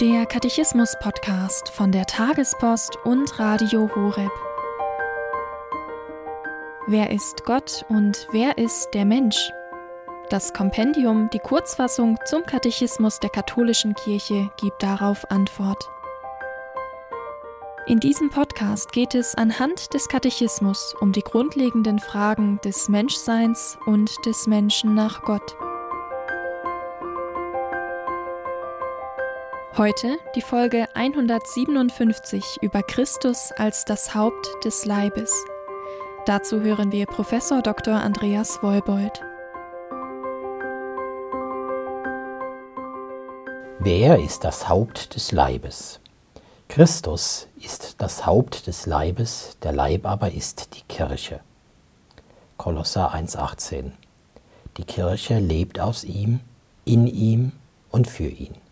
Der Katechismus-Podcast von der Tagespost und Radio Horeb. Wer ist Gott und wer ist der Mensch? Das Kompendium, die Kurzfassung zum Katechismus der katholischen Kirche, gibt darauf Antwort. In diesem Podcast geht es anhand des Katechismus um die grundlegenden Fragen des Menschseins und des Menschen nach Gott. Heute die Folge 157 über Christus als das Haupt des Leibes. Dazu hören wir Professor Dr. Andreas Wollbold. Wer ist das Haupt des Leibes? Christus ist das Haupt des Leibes, der Leib aber ist die Kirche. Kolosser 1,18 Die Kirche lebt aus ihm, in ihm und für ihn.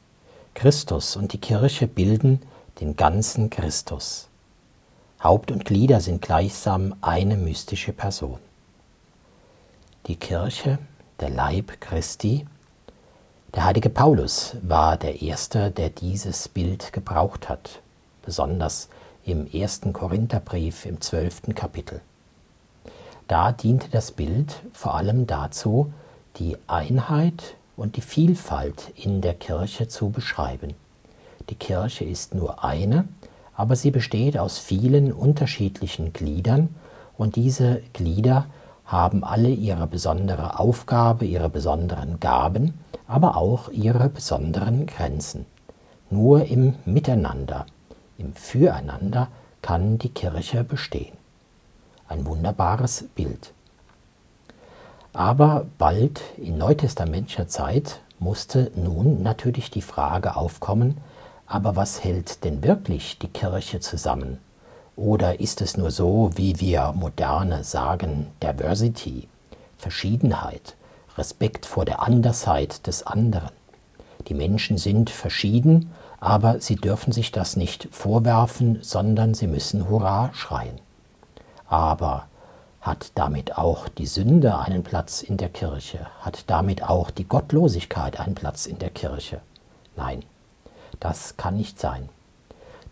Christus und die Kirche bilden den ganzen Christus. Haupt und Glieder sind gleichsam eine mystische Person. Die Kirche, der Leib Christi, der heilige Paulus war der Erste, der dieses Bild gebraucht hat, besonders im ersten Korintherbrief im zwölften Kapitel. Da diente das Bild vor allem dazu, die Einheit und die Vielfalt in der Kirche zu beschreiben. Die Kirche ist nur eine, aber sie besteht aus vielen unterschiedlichen Gliedern und diese Glieder haben alle ihre besondere Aufgabe, ihre besonderen Gaben, aber auch ihre besonderen Grenzen. Nur im Miteinander, im Füreinander kann die Kirche bestehen. Ein wunderbares Bild. Aber bald in neutestamentlicher Zeit musste nun natürlich die Frage aufkommen, aber was hält denn wirklich die Kirche zusammen? Oder ist es nur so, wie wir Moderne sagen, Diversity, Verschiedenheit, Respekt vor der Andersheit des anderen? Die Menschen sind verschieden, aber sie dürfen sich das nicht vorwerfen, sondern sie müssen Hurra schreien. Aber hat damit auch die Sünde einen Platz in der Kirche? Hat damit auch die Gottlosigkeit einen Platz in der Kirche? Nein, das kann nicht sein.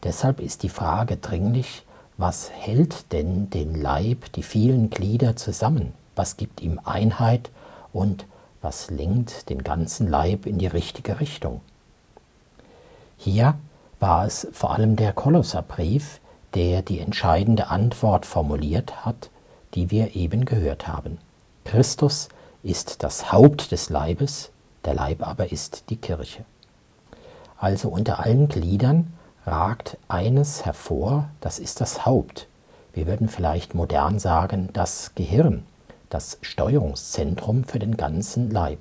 Deshalb ist die Frage dringlich, was hält denn den Leib, die vielen Glieder zusammen? Was gibt ihm Einheit und was lenkt den ganzen Leib in die richtige Richtung? Hier war es vor allem der Kolosserbrief, der die entscheidende Antwort formuliert hat, die wir eben gehört haben. Christus ist das Haupt des Leibes, der Leib aber ist die Kirche. Also unter allen Gliedern ragt eines hervor, das ist das Haupt. Wir würden vielleicht modern sagen, das Gehirn, das Steuerungszentrum für den ganzen Leib.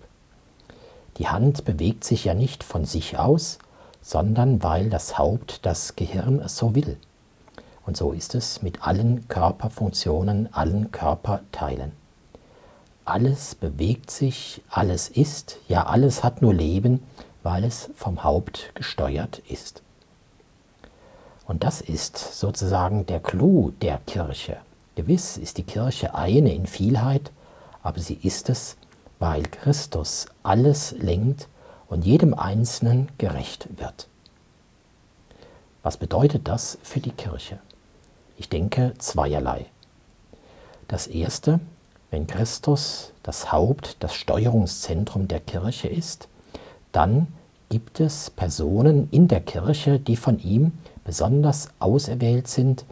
Die Hand bewegt sich ja nicht von sich aus, sondern weil das Haupt, das Gehirn so will. Und so ist es mit allen Körperfunktionen, allen Körperteilen. Alles bewegt sich, alles ist, ja alles hat nur Leben, weil es vom Haupt gesteuert ist. Und das ist sozusagen der Clou der Kirche. Gewiss ist die Kirche eine in Vielheit, aber sie ist es, weil Christus alles lenkt und jedem Einzelnen gerecht wird. Was bedeutet das für die Kirche? Ich denke zweierlei. Das erste, wenn Christus das Haupt, das Steuerungszentrum der Kirche ist, dann gibt es Personen in der Kirche, die von ihm besonders auserwählt sind,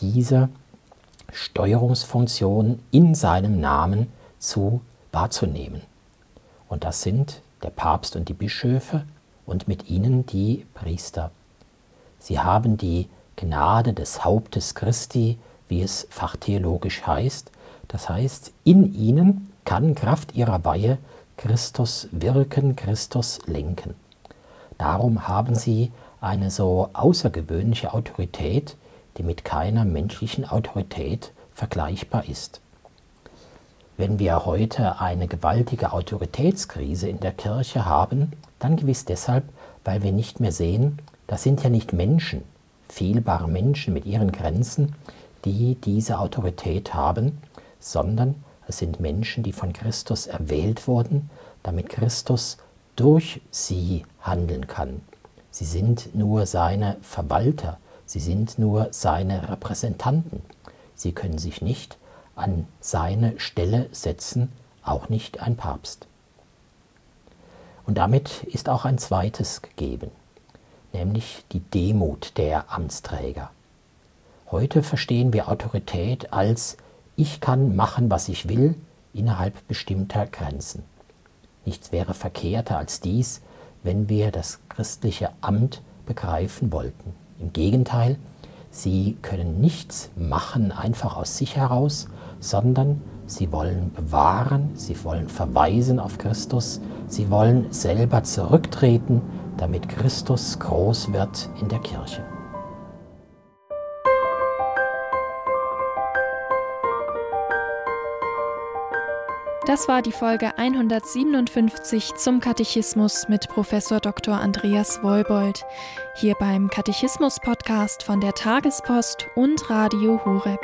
diese Steuerungsfunktion in seinem Namen zu wahrzunehmen. Und das sind der Papst und die Bischöfe und mit ihnen die Priester. Sie haben die Gnade des Hauptes Christi, wie es fachtheologisch heißt. Das heißt, in ihnen kann Kraft ihrer Weihe Christus wirken, Christus lenken. Darum haben sie eine so außergewöhnliche Autorität, die mit keiner menschlichen Autorität vergleichbar ist. Wenn wir heute eine gewaltige Autoritätskrise in der Kirche haben, dann gewiss deshalb, weil wir nicht mehr sehen, das sind ja nicht Menschen, fehlbare Menschen mit ihren Grenzen, die diese Autorität haben, sondern es sind Menschen, die von Christus erwählt wurden, damit Christus durch sie handeln kann, Sie sind nur seine Verwalter, sie sind nur seine Repräsentanten. Sie können sich nicht an seine Stelle setzen, auch nicht ein Papst. Und damit ist auch ein zweites gegeben, nämlich die Demut der Amtsträger. Heute verstehen wir Autorität als ich kann machen, was ich will, innerhalb bestimmter Grenzen. Nichts wäre verkehrter als dies, wenn wir das christliche Amt begreifen wollten. Im Gegenteil, sie können nichts machen einfach aus sich heraus, sondern sie wollen bewahren, sie wollen verweisen auf Christus, sie wollen selber zurücktreten, damit Christus groß wird in der Kirche. Das war die Folge 157 zum Katechismus mit Professor Dr. Andreas Wollbold, hier beim Katechismus-Podcast von der Tagespost und Radio Horeb.